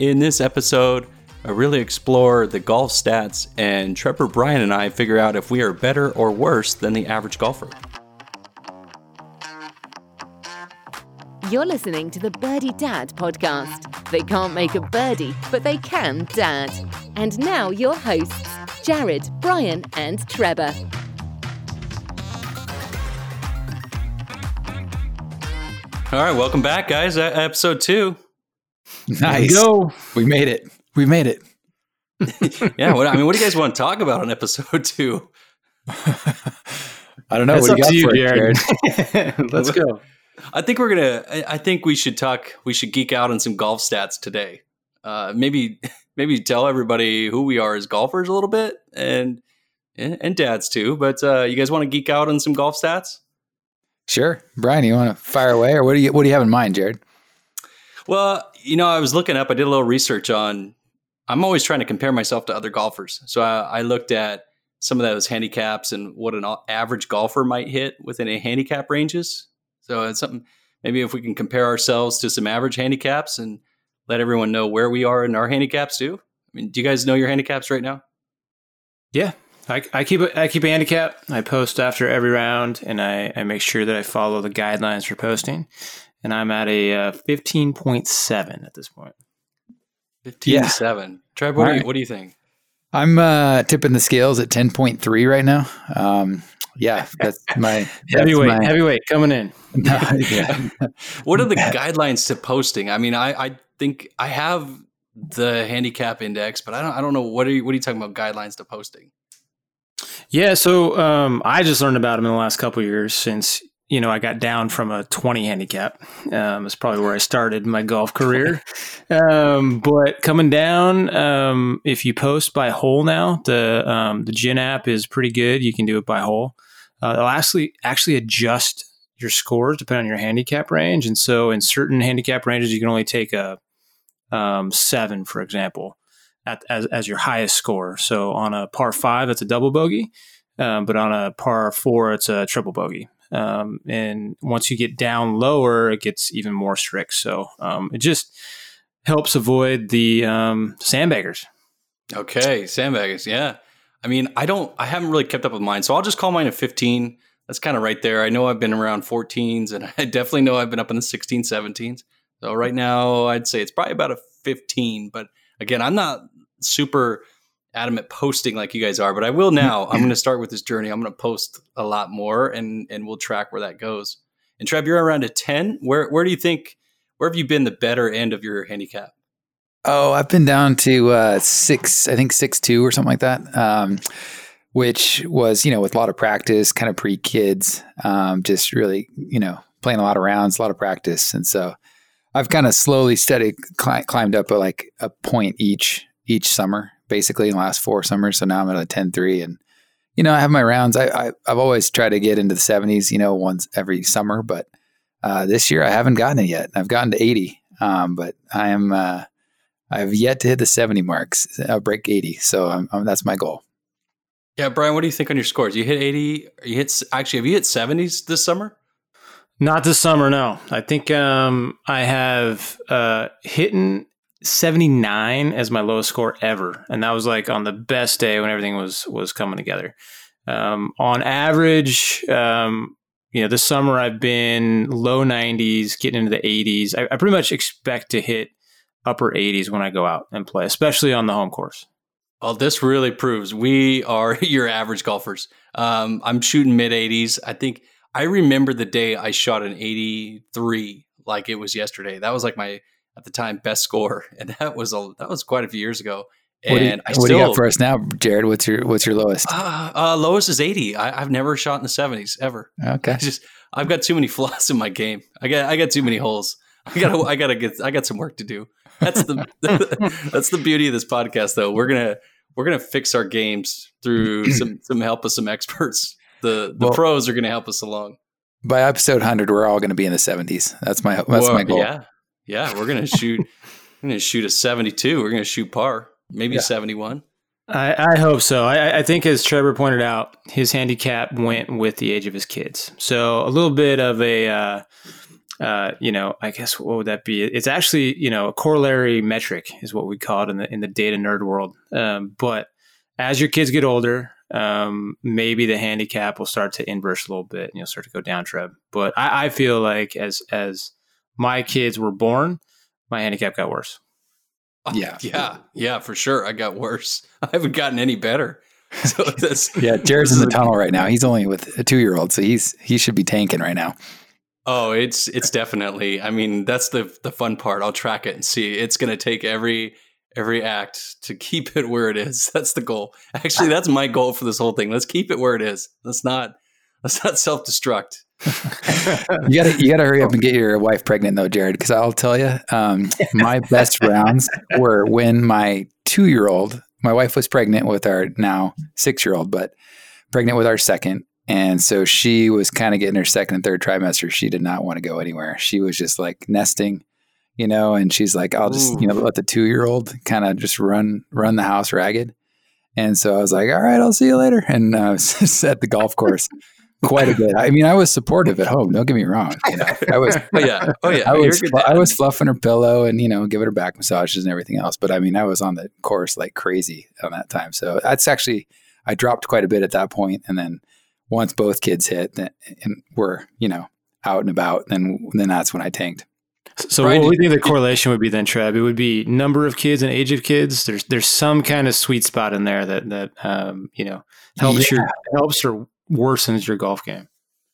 In this episode, I really explore the golf stats, and Trevor Brian and I figure out if we are better or worse than the average golfer. You're listening to the Birdie Dad podcast. They can't make a birdie, but they can dad. And now your hosts, Jared, Brian, and Trevor. All right, welcome back, guys. Episode two. Nice. go. We made it. We made it. Yeah, what, I mean, what do you guys want to talk about on episode two? I don't know. That's what up do you to got you, for it, Jared. Let's go. I think we're gonna. I I think we should talk. We should geek out on some golf stats today. Uh, maybe, maybe tell everybody who we are as golfers a little bit, and and dads too. But uh, you guys want to geek out on some golf stats? Sure, Brian. You want to fire away, or what do you what do you have in mind, Jared? Well, you know, I was looking up. I did a little research on. I'm always trying to compare myself to other golfers, so I, I looked at some of those handicaps and what an average golfer might hit within a handicap ranges. So it's something. Maybe if we can compare ourselves to some average handicaps and let everyone know where we are in our handicaps too. I mean, do you guys know your handicaps right now? Yeah, I, I keep a, I keep a handicap. I post after every round, and I, I make sure that I follow the guidelines for posting. And I'm at a uh, 15.7 at this point. Fifteen Yeah. seven. Trev, what, do you, what do you think? I'm uh, tipping the scales at ten point three right now. Um, yeah, that's my that's Heavyweight, my- heavyweight coming in. yeah. What are the guidelines to posting? I mean, I, I think I have the handicap index, but I don't I don't know what are you what are you talking about guidelines to posting? Yeah, so um, I just learned about them in the last couple of years since you know I got down from a 20 handicap. Um, it's probably where I started my golf career. um, but coming down, um, if you post by hole now, the um, the GHIN app is pretty good. You can do it by hole. Uh, it'll actually actually adjust your scores depending on your handicap range, and so in certain handicap ranges, you can only take a um, seven, for example at, as, as your highest score. So on a par five, that's a double bogey, um, but on a par four, it's a triple bogey. Um, and once you get down lower, it gets even more strict. So um, it just helps avoid the um, sandbaggers. Okay, sandbaggers, yeah. I mean, I don't I haven't really kept up with mine, so I'll just call mine a 15. That's kind of right there. I know I've been around 14s and I definitely know I've been up in the 16, 17s. So right now I'd say it's probably about a 15, but again, I'm not super adamant posting like you guys are, but I will now. I'm going to start with this journey. I'm going to post a lot more and and we'll track where that goes. And Trev, you're around a 10. Where where do you think where have you been the better end of your handicap? Oh, I've been down to uh, six, I think six two or something like that. Um, which was, you know, with a lot of practice, kind of pre kids, um, just really, you know, playing a lot of rounds, a lot of practice, and so I've kind of slowly, steady cli- climbed up a, like a point each each summer, basically in the last four summers. So now I'm at a 10-3 and you know, I have my rounds. I, I I've always tried to get into the seventies, you know, once every summer, but uh, this year I haven't gotten it yet. I've gotten to eighty, um, but I am uh, I've yet to hit the seventy marks. I'll break eighty, so I'm, I'm, that's my goal. Yeah, Brian, what do you think on your scores? You hit 80, you hit actually have you hit 70s this summer? Not this summer, no. I think um, I have uh, hitten 79 as my lowest score ever, and that was like on the best day when everything was was coming together. Um, on average, um, you know, this summer I've been low 90s, getting into the 80s. I, I pretty much expect to hit upper 80s when I go out and play, especially on the home course. Well, this really proves we are your average golfers. Um, I'm shooting mid 80s. I think I remember the day I shot an 83 like it was yesterday. That was like my at the time best score, and that was a that was quite a few years ago. And What, do you, I what still do you got for us now, Jared? What's your what's your lowest? uh, uh, lowest is 80. I, I've never shot in the 70s ever. Okay, I just I've got too many flaws in my game. I got I got too many holes. I got I got to get I got some work to do. That's the that's the beauty of this podcast though. We're going to we're to fix our games through some some help of some experts. The the Well- pros are going to help us along. by episode hundred, we're all going to be in the seventies. That's my that's Whoa, my goal. Yeah. Yeah, we're going to shoot we're to shoot a 72. We're going to shoot par, maybe Yeah. 71. I, I hope so. I, I think, as Trevor pointed out, his handicap went with the age of his kids. So a little bit of a uh, uh, you know, I guess what would that be? It's actually, you know, a corollary metric is what we call it in the in the data nerd world. Um, but as your kids get older, um, maybe the handicap will start to inverse a little bit and you'll start to go down Trev. But I, I feel like as as my kids were born, my handicap got worse. Oh, yeah. Yeah. Yeah, for sure. I got worse. I haven't gotten any better. So that's Yeah, Jared's in the tunnel right now. He's only with a two year old, so he's he should be tanking right now. Oh, it's it's definitely. I mean, that's the the fun part. I'll track it and see. It's going to take every every act to keep it where it is. That's the goal. Actually, that's my goal for this whole thing. Let's keep it where it is. Let's not let's not self destruct. You gotta you gotta hurry up and get your wife pregnant though, Jared, because I'll tell you, um, my best rounds were when my two year old, my wife was pregnant with our now six year old, but pregnant with our second. And so she was kind of getting her second and third trimester. She did not want to go anywhere. She was just like nesting, you know, and she's like, I'll just, you know, let the two year old kind of just run run the house ragged. And so I was like, all right, I'll see you later. And uh, at the golf course quite a bit. I mean, I was supportive at home. Don't get me wrong. You know, I was, Oh yeah. Oh yeah. I was, I was fluffing her pillow and you know giving her back massages and everything else. But I mean, I was on the course like crazy on that time. So that's actually I dropped quite a bit at that point, and then once both kids hit and were you know out and about, then then that's when I tanked. So Brian, what did- do you think the correlation would be then, Trev? It would be number of kids and age of kids. There's there's some kind of sweet spot in there that that um, you know helps your helps or worsens your golf game.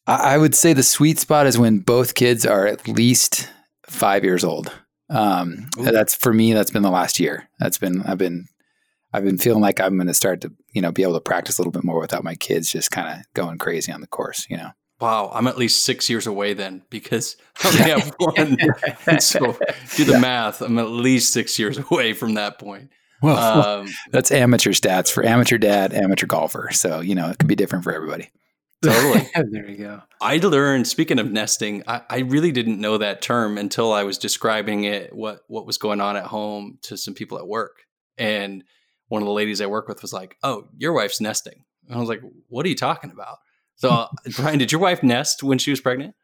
I, I would say the sweet spot is when both kids are at least five years old. Um, that's for me. That's been the last year. That's been I've been I've been feeling like I'm going to start to you know be able to practice a little bit more without my kids just kind of going crazy on the course. You know. Wow, I'm at least six years away then because I only have one. So do the math. I'm at least six years away from that point. Well, Um, that's amateur stats for amateur dad, amateur golfer. So you know it could be different for everybody. totally. there you go. I learned. Speaking of nesting, I, I really didn't know that term until I was describing it. What what was going on at home to some people at work, and one of the ladies I work with was like, "Oh, your wife's nesting." And I was like, "What are you talking about?" So, uh, Brian, did your wife nest when she was pregnant?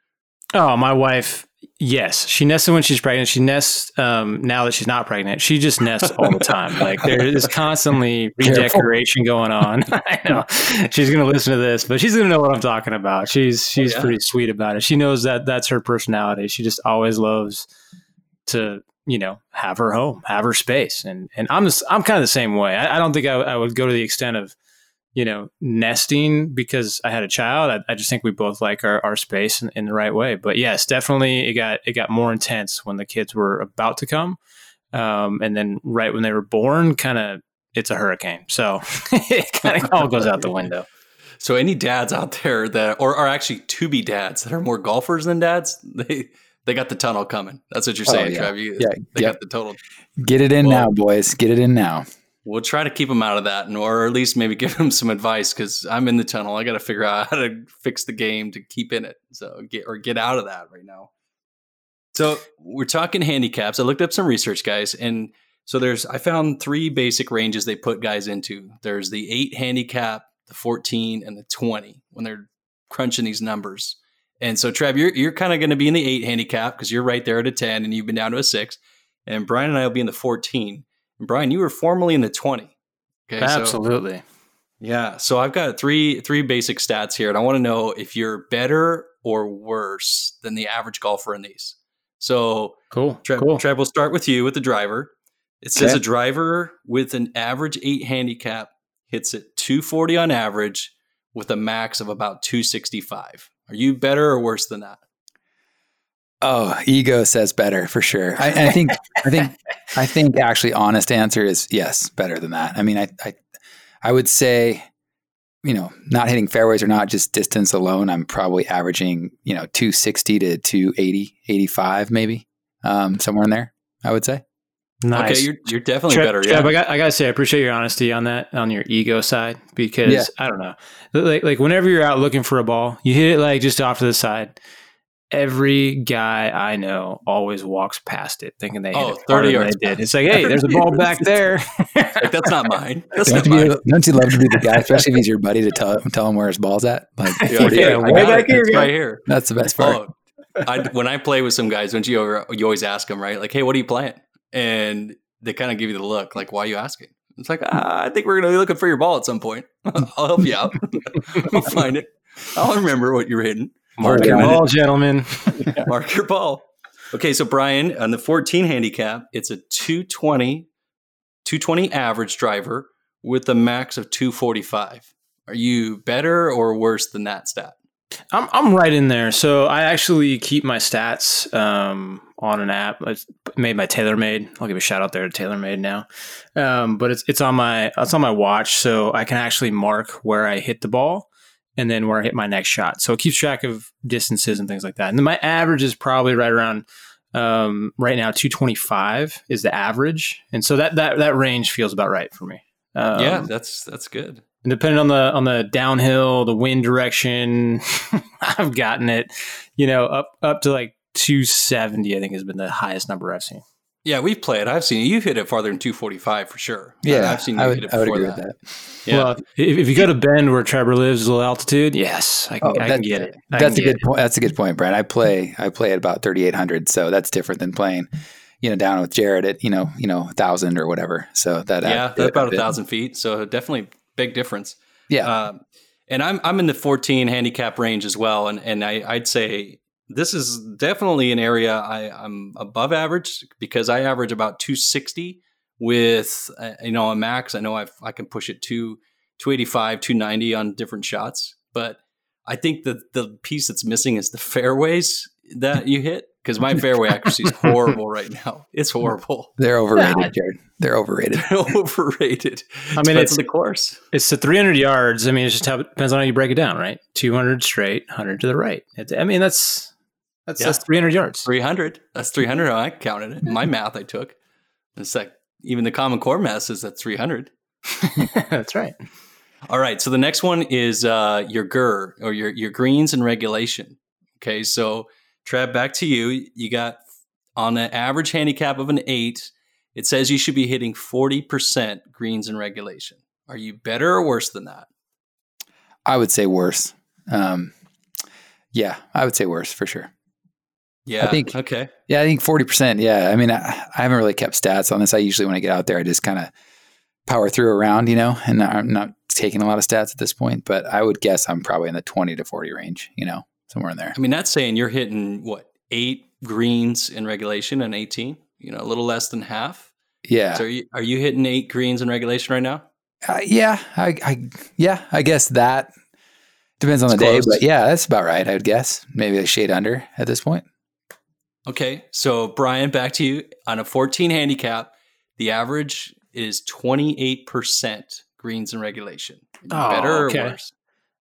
Oh, my wife. Yes, she nests when she's pregnant. She nests um, now that she's not pregnant. She just nests all the time. Like there is constantly Careful. redecoration going on. I know she's going to listen to this, but she's going to know what I'm talking about. She's she's yeah. pretty sweet about it. She knows that that's her personality. She just always loves to you know have her home, have her space, and and I'm just, I'm kind of the same way. I, I don't think I, I would go to the extent of you know, nesting because I had a child. I, I just think we both like our, our space in, in the right way. But yes, definitely it got it got more intense when the kids were about to come. Um, and then right when they were born, kind of it's a hurricane. So it kind of all goes out the window. So, any dads out there that, or are actually to be dads that are more golfers than dads, they they got the tunnel coming. That's what you're Oh, saying, yeah. Trev. You, Yeah, they yep. got the total. Get it in Well- now, boys. Get it in now. We'll try to keep him out of that, and or at least maybe give him some advice because I'm in the tunnel. I got to figure out how to fix the game to keep in it. So get or get out of that right now. So we're talking handicaps. I looked up some research, guys, and so there's I found three basic ranges they put guys into. There's the eight handicap, the 14, and the 20 when they're crunching these numbers. And so Trev, you're you're kind of going to be in the eight handicap because you're right there at a 10, and you've been down to a six. And Brian and I will be in the 14. And Brian, you were formerly in the 20. Okay, so- Absolutely. yeah. So I've got three three basic stats here, and I want to know if you're better or worse than the average golfer in these. So Cool. Trev, cool. Trev, we'll start with you with the driver. It says Okay. a driver with an average eight handicap hits it 240 on average with a max of about 265. Are you better or worse than that? Oh, ego says better for sure. I, I think, I think, I think actually honest answer is yes, better than that. I mean, I, I, I would say, you know, not hitting fairways or not, just distance alone, I'm probably averaging, you know, 260 to 280, 85 maybe, um, somewhere in there, I would say. nice. Okay, you're you're definitely Trev, better. Trev, yeah. I got I gotta say I appreciate your honesty on that on your ego side because Yeah. I don't know like like whenever you're out looking for a ball you hit it like just off to the side. Every guy I know always walks past it thinking they hit Oh, it harder 30 than yards they did. It's like hey, there's a ball back there. like that's not mine. That's Don't not you, mine. be, don't you love to be the guy, especially if he's your buddy to tell, tell him where his ball's at? Like, Yeah, yeah, Yeah, I way back here, It's guy. right here. that's the best part. Oh, I, when I play with some guys, when you over, you always ask them, right? Like, hey, what are you playing? And they kind of give you the look, like, why are you asking? It's like, ah, I think we're going to be looking for your ball at some point. I'll help you out. I'll find it. I'll remember what you're hitting. Mark your ball, gentlemen. Mark your ball. Okay, so Brian, on the 14 handicap, it's a 220, 220 average driver with a max of 245. Are you better or worse than that stat? I'm I'm right in there. So I actually keep my stats um, on an app. It's made by TaylorMade. I'll give a shout out there to TaylorMade now. Um, but it's it's on my it's on my watch, so I can actually mark where I hit the ball and then where I hit my next shot. So it keeps track of distances and things like that. And then my average is probably right around um, right now 225 is the average, and so that that that range feels about right for me. Um, yeah, that's that's good. And depending on the on the downhill, the wind direction, I've gotten it, you know, up up to like 270. I think has been the highest number I've seen. Yeah, we've played. I've seen you hit it farther than 245 for sure. Yeah, I've seen you I would, hit it I would before agree that. with that. Yeah. Well, if, if you go to Bend where Trevor lives, low altitude, yes, I can, Oh, I can that's- get it. I That's a good point. That's a good point, Brad. I play I play at about 3800, so that's different than playing, you know, down with Jared at, you know, you know, 1000 or whatever. So that yeah, that's about a thousand feet. So definitely big difference. Yeah. Um, and I'm I'm in the 14 handicap range as well, and and I, I'd say this is definitely an area I, I'm above average because I average about 260 with uh, you know a max. I know I I can push it to 285, 290 on different shots, but I think the the piece that's missing is the fairways that you hit because my fairway accuracy is horrible right now. It's horrible. They're overrated, Jared. They're overrated. They're overrated. I mean, it's the course. It's the 300 yards. I mean, it just depends on how you break it down, right? 200 straight, 100 to the right. It's, I mean, that's that's Yeah. that's 300 yards. 300. That's 300. I counted it. My math I took. It's like even the Common Core math says that's 300. that's right. All right. So the next one is uh, your GIR or your, your greens and regulation. Okay. So, Trev, back to you. You got on an average handicap of an eight, it says you should be hitting 40% greens and regulation. Are you better or worse than that? I would say worse. Um, yeah, I would say worse for sure. Yeah. think- okay. Yeah, I think forty percent. Yeah, I mean, I, I haven't really kept stats on this. I usually, when I get out there, I just kind of power through around, you know, and I'm not taking a lot of stats at this point. But I would guess I'm probably in the twenty to forty range, you know, somewhere in there. I mean, that's saying you're hitting what, eight greens in regulation and 18, you know, a little less than half. Yeah, So are you, are you hitting eight greens in regulation right now? uh, yeah, I, I, yeah, I guess that depends on It's the day, but yeah, that's about right. I would guess maybe a shade under at this point. Okay. So, Brian, back to you. On a 14 handicap, the average is 28% greens in regulation. Oh, better okay. or worse?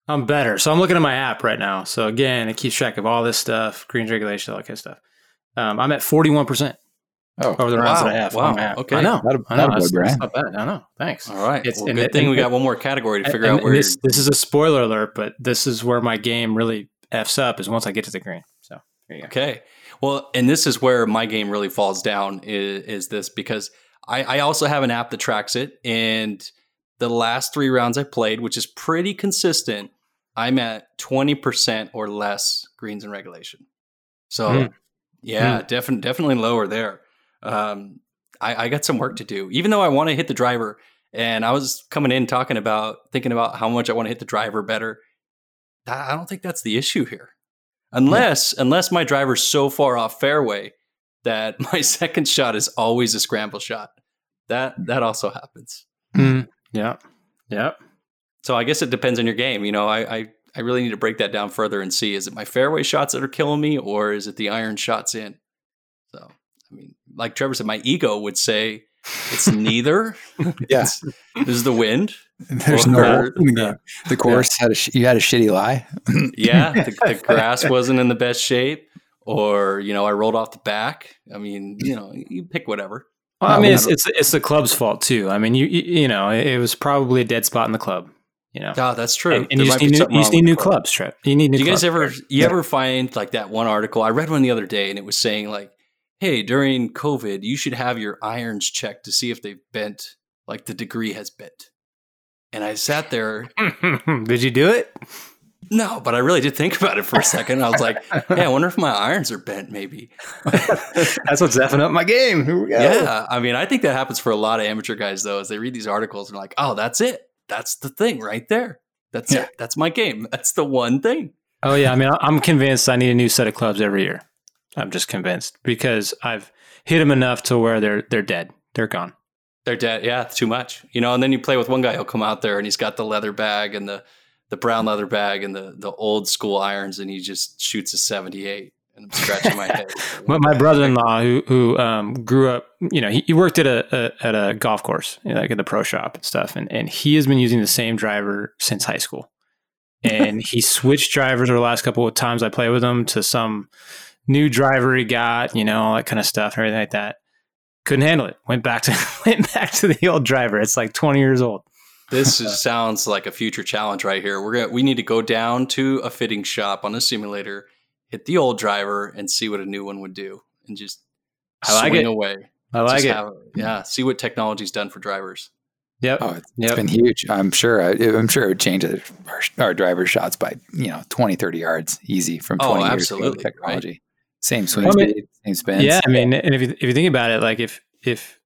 I'm better. So I'm looking at my app right now. So again, it keeps track of all this stuff, greens regulation, all that kind of stuff. Um, I'm at 41% Oh, over the rounds Wow. that I have. Wow. on my app. Okay. I know. That, I know. that boy, That's, that's not bad. I know. Thanks. All right. It's- well, and good it- thing we got one more category to figure and out where. this, this is a spoiler alert, but this is where my game really f's up is once I get to the green. So there you go. Well, and this is where my game really falls down is, is this because I, I also have an app that tracks it. And the last three rounds I played, which is pretty consistent, I'm at 20% or less greens in regulation. So, Mm. yeah, definitely, definitely lower there. Um, I, I got some work to do, even though I want to hit the driver. And I was coming in talking about thinking about how much I want to hit the driver better. I I don't think that's the issue here unless unless my driver's so far off fairway that my second shot is always a scramble shot. That that also happens. Mm, yeah. Yeah. So I guess it depends on your game. You know, I, I I really need to break that down further and see is it my fairway shots that are killing me or is it the iron shots in? So I mean, like Trevor said, my ego would say it's neither. Yeah. It's- this is the wind. There's Or- no the. The course had a sh- you had a shitty lie. Yeah, the, the grass wasn't in the best shape, or you know, I rolled off the back. I mean, you know, you pick whatever. Well, I mean, it's, it's it's the club's fault too. I mean, you you, you know, it, it was probably a dead spot in the club. You know, Oh, that's true. and, and you just need new, you just need new club. clubs, Trev. You need new Do you guys clubs. ever you Yeah. ever find like that one article? I read one the other day and it was saying like, "Hey, during COVID, you should have your irons checked to see if they've bent, like the degree has bent." And I sat there. Did you do it? No, but I really did think about it for a second. I was like, "Yeah, I wonder if my irons are bent. Maybe that's what's effing up my game." Here we go. Yeah, I mean, I think that happens for a lot of amateur guys though. As they read these articles and like, "Oh, that's it. That's the thing right there. That's yeah. it. That's my game. That's the one thing." Oh yeah, I mean, I'm convinced I need a new set of clubs every year. I'm just convinced because I've hit them enough to where they're they're dead. They're gone. They're dead. Yeah, it's too much. You know, and then you play with one guy. He'll come out there and he's got the leather bag and the the brown leather bag and the the old school irons, and he just shoots a 78. And I'm scratching my head. my, my brother-in-law, who who um, grew up, you know, he, he worked at a, a, at a golf course, you know, like at the pro shop and stuff, and and he has been using the same driver since high school. And he switched drivers over the last couple of times I play with him to some new driver he got, you know, all that kind of stuff, everything like that. Couldn't handle it. Went back to went back to the old driver. It's like 20 years old. This is, sounds like a future challenge right here. We're gonna we need to go down to a fitting shop on a simulator, hit the old driver, and see what a new one would do, and just I like swing it. away. I like just it. Have, yeah, see what technology's done for drivers. Yep. Oh, it's yep. been huge. I'm sure. I'm sure it would change our, our driver shots by you know 20, 30 yards easy from 20 oh, years absolutely. technology. Right. Same swing I mean, speed, same spin. Yeah, I mean, and if you, if you think about it, like if if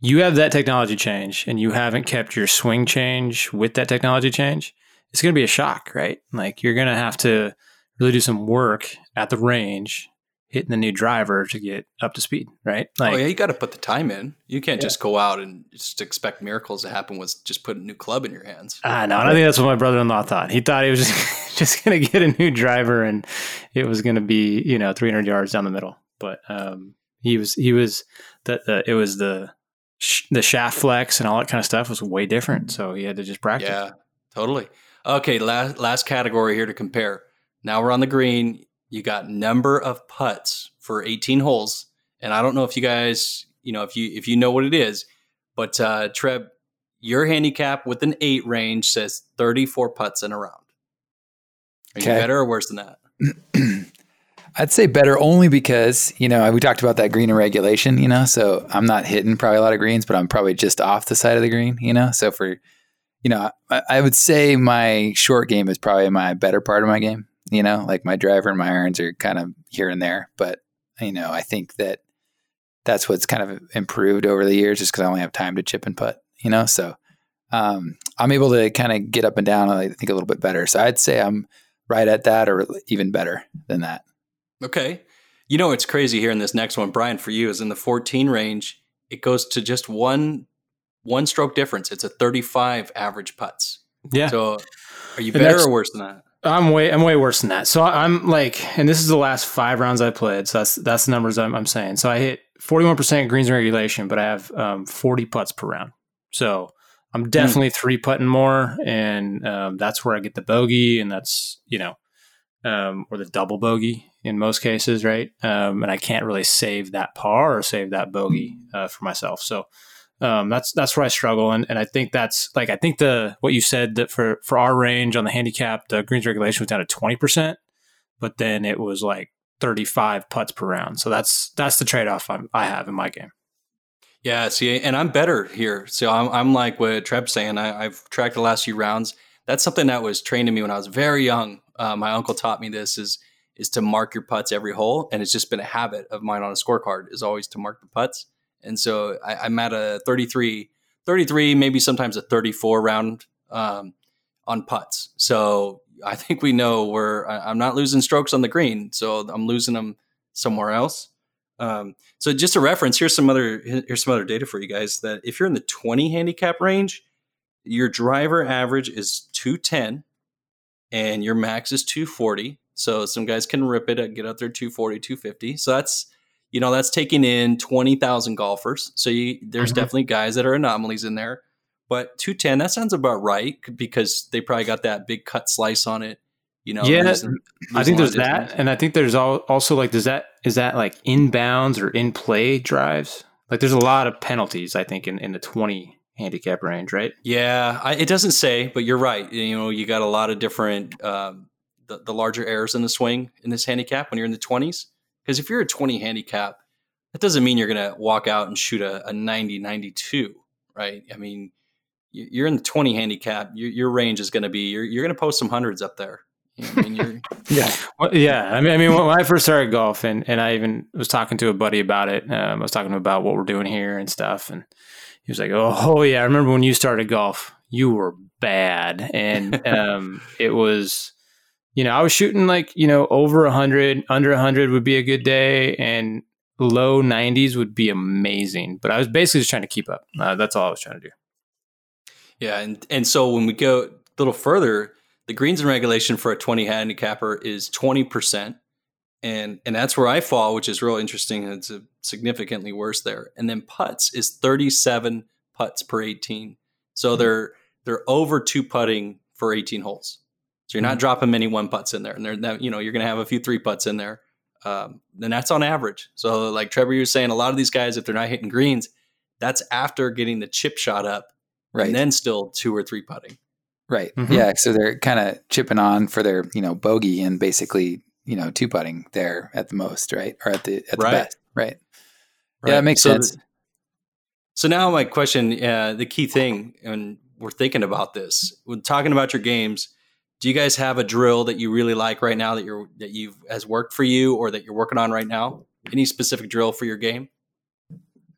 you have that technology change and you haven't kept your swing change with that technology change, it's going to be a shock, right? Like you're going to have to really do some work at the range hitting the new driver to get up to speed, right? Like, oh yeah, you got to put the time in. You can't yeah. just go out and just expect miracles to happen with just putting a new club in your hands. Ah, no, I think that's what my brother-in-law thought. He thought he was just just going to get a new driver and it was going to be you know 300 yards down the middle. But um, he was he was that it was the the shaft flex and all that kind of stuff was way different. So he had to just practice. Yeah, totally. Okay, last last category here to compare. Now we're on the green. You got number of putts for 18 holes, and I don't know if you guys, you know, if you if you know what it is, but uh, Trev, your handicap with an eight range says 34 putts in a round. Are okay. you better or worse than that? I'd say better only because, you know, we talked about that green and regulation, you know, so I'm not hitting probably a lot of greens, but I'm probably just off the side of the green, you know, so for, you know, I, I would say my short game is probably my better part of my game, you know, like my driver and my irons are kind of here and there, but, you know, I think that that's what's kind of improved over the years just because I only have time to chip and putt, you know, so um, I'm able to kind of get up and down, I think a little bit better. So I'd say I'm right at that or even better than that. Okay. You know, it's crazy here in this next one, Brian, for you is in the 14 range, it goes to just one one stroke difference. It's a 35 average putts. Yeah. So are you better or worse than that? I'm way I'm way worse than that. So I'm like, and this is the last five rounds I played. So that's that's the numbers I'm, I'm saying. So I hit 41% greens regulation, but I have um, 40 putts per round. So I'm hmm. definitely mm. three putting more, and um, that's where I get the bogey, and that's you know, um, or the double bogey in most cases, right? Um, and I can't really save that par or save that bogey uh, for myself. So um, that's that's where I struggle, and and I think that's like I think the what you said that for for our range on the handicap, the greens regulation was down to twenty percent, but then it was like thirty five putts per round. So that's that's the trade off I have in my game. Yeah, see, and I'm better here. So I'm I'm like what Trev's saying. I, I've tracked the last few rounds. That's something that was trained to me when I was very young. Uh, my uncle taught me this is is to mark your putts every hole. And it's just been a habit of mine on a scorecard is always to mark the putts. And so I, am at a 33, 33, maybe sometimes a 34 round um, on putts. So I think we know where I'm not losing strokes on the green. So I'm losing them somewhere else. Um, so just a reference, here's some other here's some other data for you guys that if you're in the 20 handicap range, your driver average is 210 and your max is 240 so some guys can rip it, and get out there 240, 250. So that's you know that's taking in 20,000 golfers. So you, there's mm-hmm. definitely guys that are anomalies in there. But 210 that sounds about right because they probably got that big cut slice on it. You know, yeah, I think there's that, and I think there's also like, does that is that like inbounds or in play drives? Like, there's a lot of penalties. I think in in the 20 handicap range, right? Yeah, I, it doesn't say, but you're right. You know, you got a lot of different um, the, the larger errors in the swing in this handicap when you're in the 20s. Because if you're a 20 handicap, that doesn't mean you're going to walk out and shoot a, a 90, 92, right? I mean, you're in the 20 handicap, your, your range is going to be, you're, you're going to post some hundreds up there. You know, I mean, Yeah. Well, yeah, I mean, I mean, when I first started golf, and, and I even was talking to a buddy about it. Um, I was talking to him about what we're doing here and stuff, and he was like, "Oh, oh yeah, I remember when you started golf. You were bad, and um, it was, you know, I was shooting like you know over hundred, under hundred would be a good day, and low nineties would be amazing. But I was basically just trying to keep up. Uh, that's all I was trying to do. Yeah, and and so when we go a little further, the greens and regulation for a 20 handicapper is 20%. And and that's where I fall, which is real interesting. It's a significantly worse there. And then putts is 37 putts per 18. So mm-hmm. they're they're over two putting for 18 holes. So you're not mm-hmm. dropping many one putts in there, and they're you know you're going to have a few three putts in there, um, and that's on average. So like Trevor, you're saying a lot of these guys, if they're not hitting greens, that's after getting the chip shot up right. and then still two or three putting. Right. Mm-hmm. Yeah. So they're kind of chipping on for their, you know, bogey and basically, you know, two putting there at the most, right? Or at the at the right. best. Right. right. Yeah, it makes so sense. The, so now my question, uh, the key thing, and we're thinking about this, when talking about your games, do you guys have a drill that you really like right now that you're that you've has worked for you or that you're working on right now? Any specific drill for your game?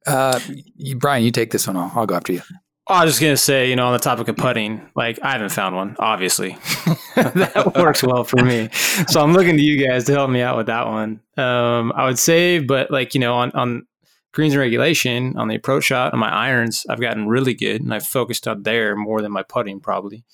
Uh, you, Brian, you take this one. I'll, I'll go after you. I was just gonna say, you know, on the topic of putting, like I haven't found one. Obviously, that works well for me. So I'm looking to you guys to help me out with that one. Um, I would say, but like you know, on on greens and regulation, on the approach shot, on my irons, I've gotten really good, and I've focused on there more than my putting probably.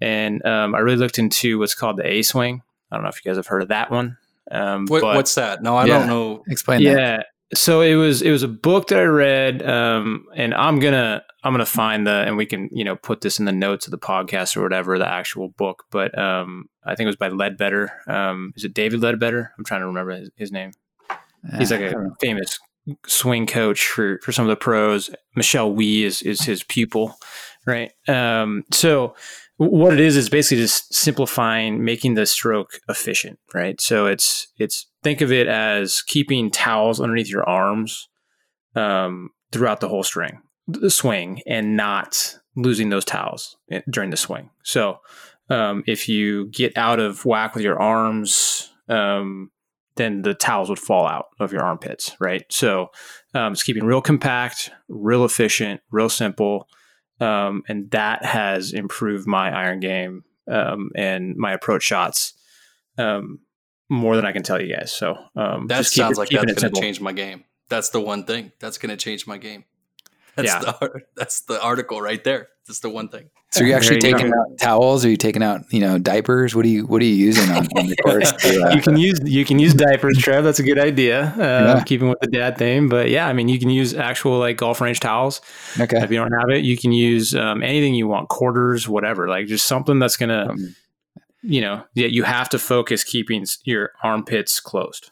And um, I really looked into what's called the A swing. I don't know if you guys have heard of that one. Um, what, but, what's that? No, I yeah, don't know. Explain yeah, that. so it was it was a book that I read, um, and I'm gonna I'm gonna find the and we can you know put this in the notes of the podcast or whatever the actual book. But um, I think it was by Leadbetter. Um, is it David Leadbetter? I'm trying to remember his, his name. He's like a famous swing coach for for some of the pros. Michelle Wie is is his pupil, right? Um, so what it is is basically just simplifying, making the stroke efficient, right? So it's it's think of it as keeping towels underneath your arms um, throughout the whole string the swing and not losing those towels during the swing. So um, if you get out of whack with your arms, um, then the towels would fall out of your armpits, right? So um, it's keeping real compact, real efficient, real simple, um, and that has improved my iron game um, and my approach shots um, more than I can tell you guys. So that sounds it, like that's going to change my game. That's the one thing that's going to change my game. That's yeah. the that's the article right there. That's the one thing. So you're actually you taking go. out towels? Are you taking out you know diapers? What are you What are you using on, on the course? To, uh, you can use you can use diapers, Trev. That's a good idea. Uh, yeah. Keeping with the dad theme, but yeah, I mean you can use actual like golf range towels. Okay. If you don't have it, you can use um, anything you want, quarters, whatever. Like just something that's gonna, um, you know, yeah. You have to focus keeping your armpits closed.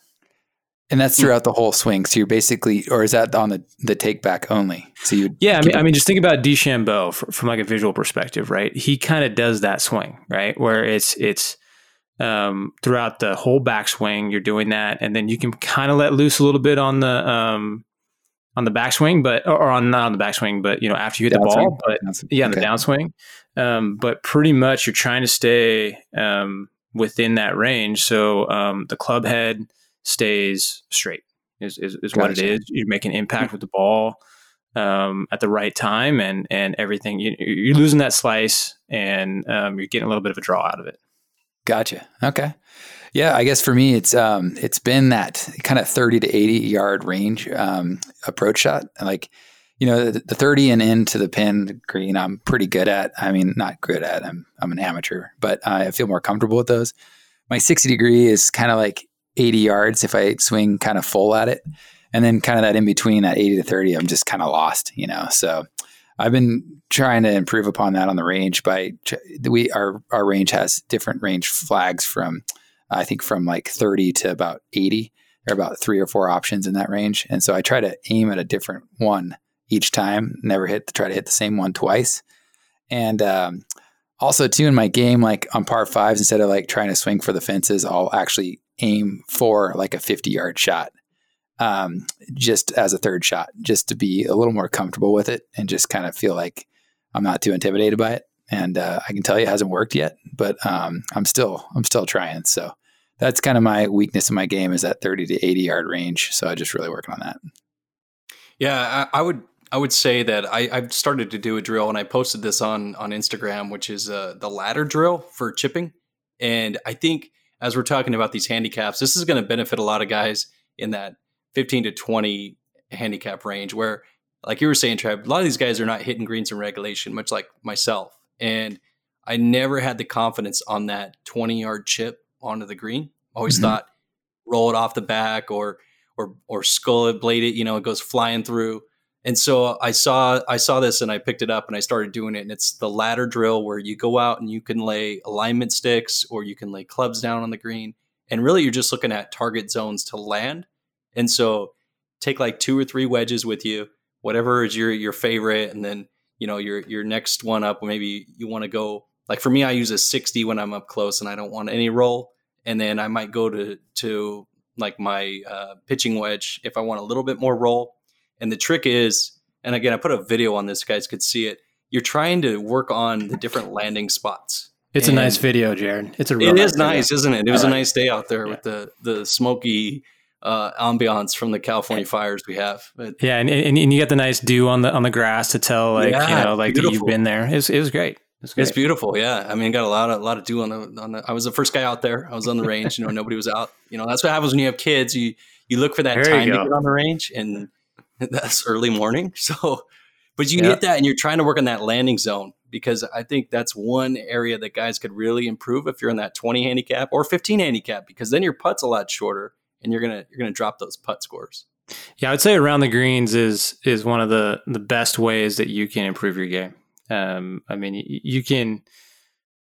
And that's hmm. throughout the whole swing. So you're basically, or is that on the, the take back only? So you, yeah. I mean, I mean, just think about DeChambeau from, from like a visual perspective, right? He kind of does that swing, right? Where it's, it's, um, throughout the whole backswing, you're doing that. And then you can kind of let loose a little bit on the, um, on the backswing, but, or on, not on the backswing, but, you know, after you hit the ball, but yeah, on okay. the downswing. Um, but pretty much you're trying to stay, um, within that range. So, um, the club head, stays straight is, is, is what it is. You make an impact with the ball um, at the right time and, and everything. You, are losing that slice and um, you're getting a little bit of a draw out of it. Gotcha. Okay. Yeah, I guess for me, it's um, it's been that kind of thirty to eighty yard range um, approach shot. Like, you know, the, the, thirty and into the pin green, I'm pretty good at. I mean, not good at. I'm I'm an amateur, but I feel more comfortable with those. My sixty degree is kind of like 80 yards if I swing kind of full at it. And then kind of that in between that 80 to 30, I'm just kind of lost, you know. So I've been trying to improve upon that on the range by we our our range has different range flags from I think from like 30 to about 80. There are about three or four options in that range. And so I try to aim at a different one each time, never hit try to hit the same one twice. And um, also too in my game, like on par fives, instead of like trying to swing for the fences, I'll actually aim for like a 50 yard shot um, just as a third shot, just to be a little more comfortable with it and just kind of feel like I'm not too intimidated by it. And uh, I can tell you it hasn't worked yet, but um, I'm still I'm still trying. So that's kind of my weakness in my game is that 30 to 80 yard range. So I just really working on that. Yeah, I, I would I would say that I, I've started to do a drill, and I posted this on on Instagram, which is uh, the ladder drill for chipping. And I think as we're talking about these handicaps, this is going to benefit a lot of guys in that 15 to 20 handicap range, where, like you were saying, Trev, a lot of these guys are not hitting greens in regulation, much like myself. And I never had the confidence on that 20 yard chip onto the green. Always mm-hmm. thought roll it off the back or or or skull it, blade it, you know, it goes flying through. And so I saw I saw this and I picked it up and I started doing it. And it's the ladder drill where you go out and you can lay alignment sticks or you can lay clubs down on the green. And really you're just looking at target zones to land. And so take like two or three wedges with you, whatever is your your favorite, and then you know your your next one up. Maybe you want to go like for me, I use a 60 when I'm up close and I don't want any roll. And then I might go to to like my uh, pitching wedge if I want a little bit more roll and the trick is, and again, I put a video on this, guys could see it. You're trying to work on the different landing spots. It's and a nice video, Jared. It's a real it is nice, isn't it? It was a nice day out there yeah. with the the smoky uh, ambiance from the California fires we have. But, yeah, and, and, and you get the nice dew on the on the grass to tell like yeah, you know like that you've been there. It was, it was great. It's, it's, beautiful, yeah. I mean, got a lot of a lot of dew on the on the. I was the first guy out there. I was on the range. You know, nobody was out. You know, that's what happens when you have kids. You you look for that there time to get on the range, and that's early morning. So, but you yeah. hit that and you're trying to work on that landing zone because I think that's one area that guys could really improve if you're in that 20 handicap or 15 handicap because then your putt's a lot shorter and you're gonna you're gonna drop those putt scores. Yeah, I would say around the greens is is one of the the best ways that you can improve your game. Um, I mean, you, you can,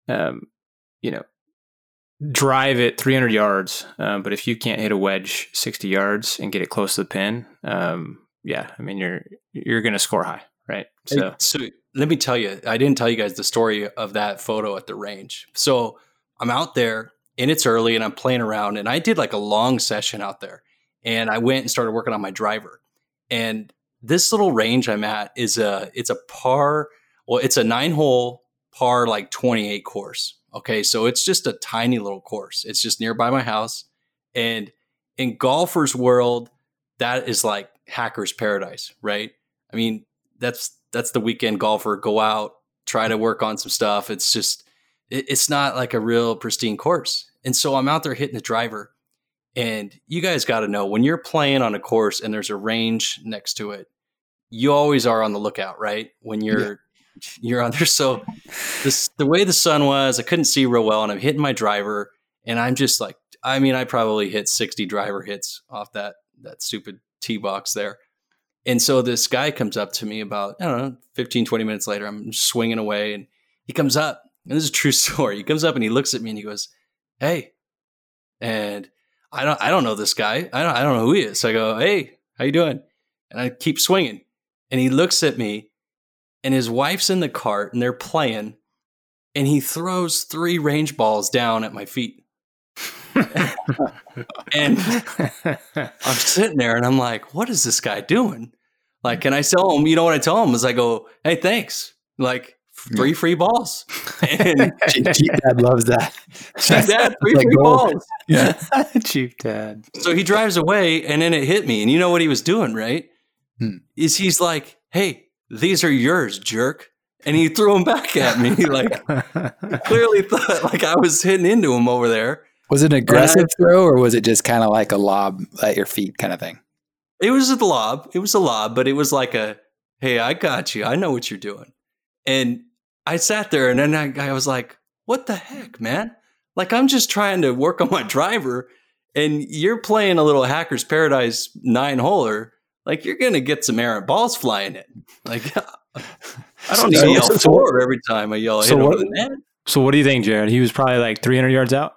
um, you know, drive it 300 yards, um, but if you can't hit a wedge 60 yards and get it close to the pin, um, yeah, I mean you're you're going to score high, right? So, so let me tell you, I didn't tell you guys the story of that photo at the range. So I'm out there and it's early and I'm playing around and I did like a long session out there and I went and started working on my driver. And this little range I'm at is a it's a par well it's a 9 hole par like 28 course. Okay, so it's just a tiny little course. It's just nearby my house and in golfers world that is like hacker's paradise, right? I mean, that's that's the weekend golfer go out, try to work on some stuff. It's just it, it's not like a real pristine course. And so I'm out there hitting the driver. And you guys got to know when you're playing on a course and there's a range next to it, you always are on the lookout, right? When you're yeah. you're on there. So this the way the sun was, I couldn't see real well, and I'm hitting my driver, and I'm just like, I mean, I probably hit 60 driver hits off that that stupid tee box there. And so this guy comes up to me about, I don't know, 15, 20 minutes later. I'm swinging away and he comes up. And this is a true story. He comes up and he looks at me and he goes, Hey. And I don't I don't know this guy. I don't I don't know who he is. So I go, Hey, how you doing? And I keep swinging. And he looks at me and his wife's in the cart and they're playing. And he throws three range balls down at my feet. and I'm sitting there and I'm like, what is this guy doing? Like, can I tell him? You know what I tell him is I go, hey, thanks. Like, three free balls. And Cheap Dad loves that. Cheap Dad, three free gold. balls. Yeah. Cheap Dad. So he drives away and then it hit me. And you know what he was doing, right? Hmm. Is he's like, hey, these are yours, jerk. And he threw them back at me. Like, clearly thought like I was hitting into him over there. Was it an aggressive I, throw or was it just kind of like a lob at your feet kind of thing? It was a lob. It was a lob, but it was like a, hey, I got you. I know what you're doing. And I sat there and then I, I was like, what the heck, man? Like, I'm just trying to work on my driver and you're playing a little Hacker's Paradise nine holer. Like, you're going to get some errant balls flying in. Like, I don't need to yell so, four every time I yell so hit what, over the net. So, what do you think, Jared? He was probably like 300 yards out?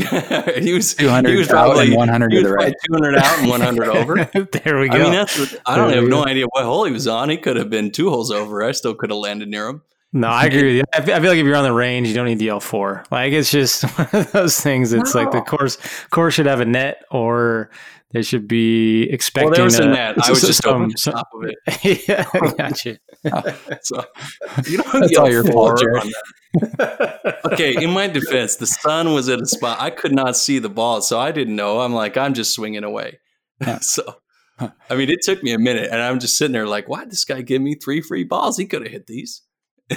he was 200 he was probably, 100 to the right. 200 out and 100 over. there we go. I mean, that's I don't have no idea what hole he was on. He could have been two holes over. I still could have landed near him. No, I agree with you. I feel, like if you're on the range, you don't need the L4. Like it's just one of those things. It's no. like the course course should have a net, or they should be expecting. Well, there was a, a net. I was just some, some, top of it. yeah, I got you. so you know, That's all your fault, Jared. Okay, in my defense, the sun was at a spot I could not see the ball, so I didn't know. I'm like, I'm just swinging away. so, I mean, it took me a minute, and I'm just sitting there like, why did this guy give me three free balls? He could have hit these.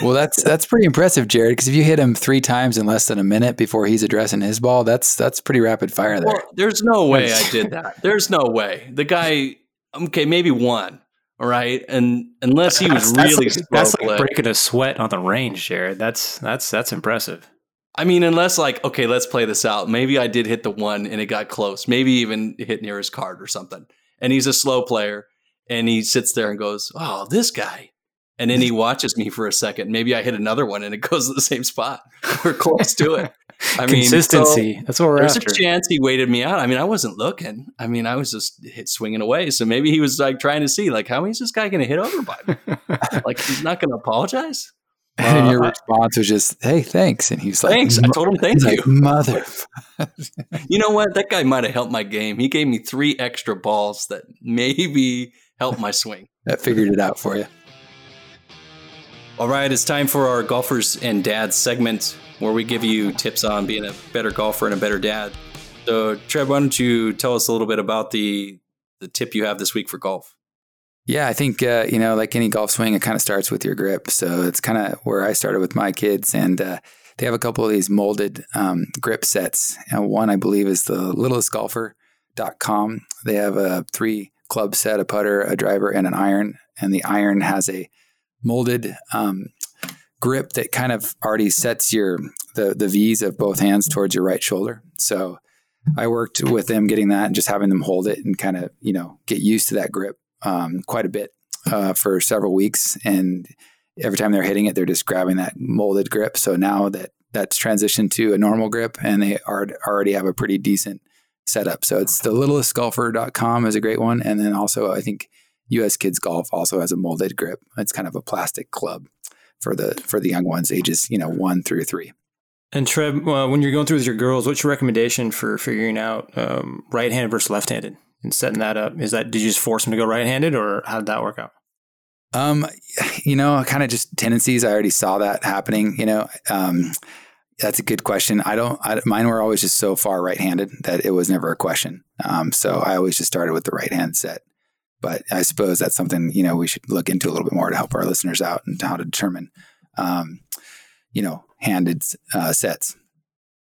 well, that's that's pretty impressive, Jared. Because if you hit him three times in less than a minute before he's addressing his ball, that's that's pretty rapid fire there. Well, there's no way I did that. There's no way. The guy, okay, maybe one. Right, and unless he was that's, really that's, that's like breaking a sweat on the range, Jared. That's that's that's impressive. I mean, unless like, okay, let's play this out. Maybe I did hit the one and it got close. Maybe even hit near his card or something. And he's a slow player, and he sits there and goes, "Oh, this guy." And then he watches me for a second. Maybe I hit another one and it goes to the same spot. We're close to it. I mean, consistency. So That's what we're there's after. a chance he waited me out. I mean, I wasn't looking. I mean, I was just hit swinging away. So maybe he was like trying to see, like, how is this guy going to hit over by me? like, he's not going to apologize. And uh, your response was just, "Hey, thanks." And he's like, "Thanks." I told him, "Thank you, like, mother." you know what? That guy might have helped my game. He gave me three extra balls that maybe helped my swing. That figured it out for you. All right, it's time for our golfers and dads segment where we give you tips on being a better golfer and a better dad. So, Trev, why don't you tell us a little bit about the the tip you have this week for golf? Yeah, I think uh, you know, like any golf swing, it kind of starts with your grip. So it's kind of where I started with my kids, and uh, they have a couple of these molded um, grip sets. And one, I believe, is the littlestgolfer.com. They have a three club set, a putter, a driver, and an iron. And the iron has a molded um, grip that kind of already sets your the the V's of both hands towards your right shoulder. So I worked with them getting that and just having them hold it and kind of you know get used to that grip um, quite a bit uh, for several weeks. And every time they're hitting it, they're just grabbing that molded grip. So now that that's transitioned to a normal grip, and they are, already have a pretty decent setup. So it's the littlestgolfer.com is a great one, and then also I think U.S. Kids Golf also has a molded grip. It's kind of a plastic club for the for the young ones, ages you know one through three. And Trev, uh, when you're going through with your girls, what's your recommendation for figuring out um, right-handed versus left-handed and setting that up? Is that did you just force them to go right-handed, or how did that work out? Um, you know, kind of just tendencies. I already saw that happening. You know, um, that's a good question. I don't. I, mine were always just so far right-handed that it was never a question. Um, so I always just started with the right hand set. But I suppose that's something you know we should look into a little bit more to help our listeners out and how to determine, um, you know, handed uh, sets.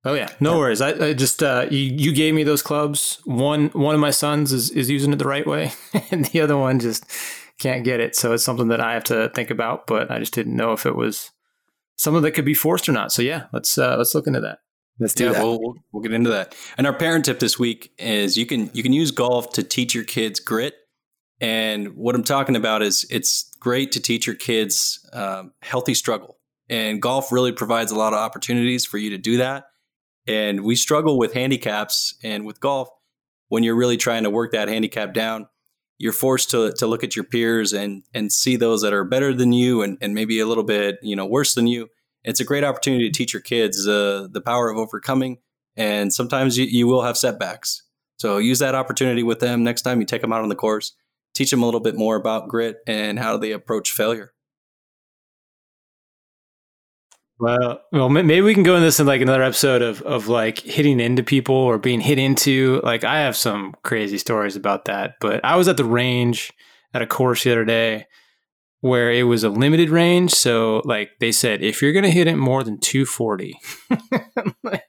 Oh yeah, no worries. I, I just uh, you, you gave me those clubs. One one of my sons is is using it the right way, and the other one just can't get it. So it's something that I have to think about. But I just didn't know if it was something that could be forced or not. So yeah, let's uh, let's look into that. Let's do yeah, that. We'll, we'll, we'll get into that. And our parent tip this week is you can you can use golf to teach your kids grit and what I'm talking about is it's great to teach your kids um, healthy struggle. And golf really provides a lot of opportunities for you to do that. And we struggle with handicaps and with golf, when you're really trying to work that handicap down, you're forced to, to look at your peers and, and see those that are better than you and, and maybe a little bit, you know, worse than you. It's a great opportunity to teach your kids uh, the power of overcoming. And sometimes you, you will have setbacks. So use that opportunity with them next time you take them out on the course teach them a little bit more about grit and how they approach failure. Well, well, maybe we can go in this in like another episode of of like hitting into people or being hit into. Like, I have some crazy stories about that. But I was at the range at a course the other day where it was a limited range. So like they said, if you're going to hit it more than 240, like,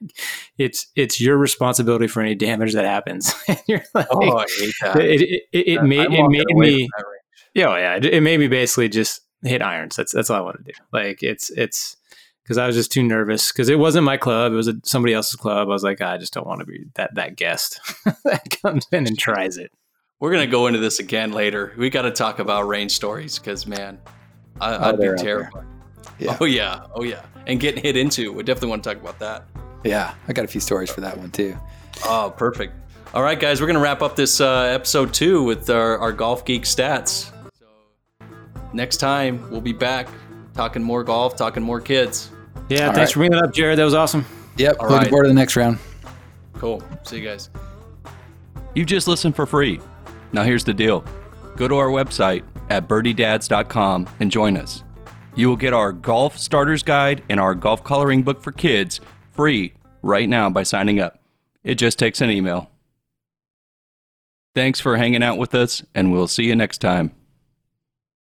it's it's your responsibility for any damage that happens. you're like, oh, I hate that. It, it, it, it made it made me. Yeah, oh, yeah. It, made me basically just hit irons. That's that's all I want to do. Like it's it's because I was just too nervous because it wasn't my club. It was a, somebody else's club. I was like, ah, I just don't want to be that that guest that comes in and tries it. We're gonna go into this again later. We got to talk about rain stories because man, I, would oh, be terrified. Yeah. Oh yeah, oh yeah, and getting hit into. We definitely want to talk about that. Yeah, I got a few stories for that one too. Oh, perfect. All right, guys, we're gonna wrap up this uh, episode two with our, our golf geek stats. So next time we'll be back talking more golf, talking more kids. Yeah, All thanks right. for bringing it up, Jared. That was awesome. Yep. All looking right. forward to the next round. Cool. See you guys. You just listened for free. Now, here's the deal go to our website at birdiedads.com and join us. You will get our golf starters guide and our golf coloring book for kids free right now by signing up. It just takes an email. Thanks for hanging out with us, and we'll see you next time.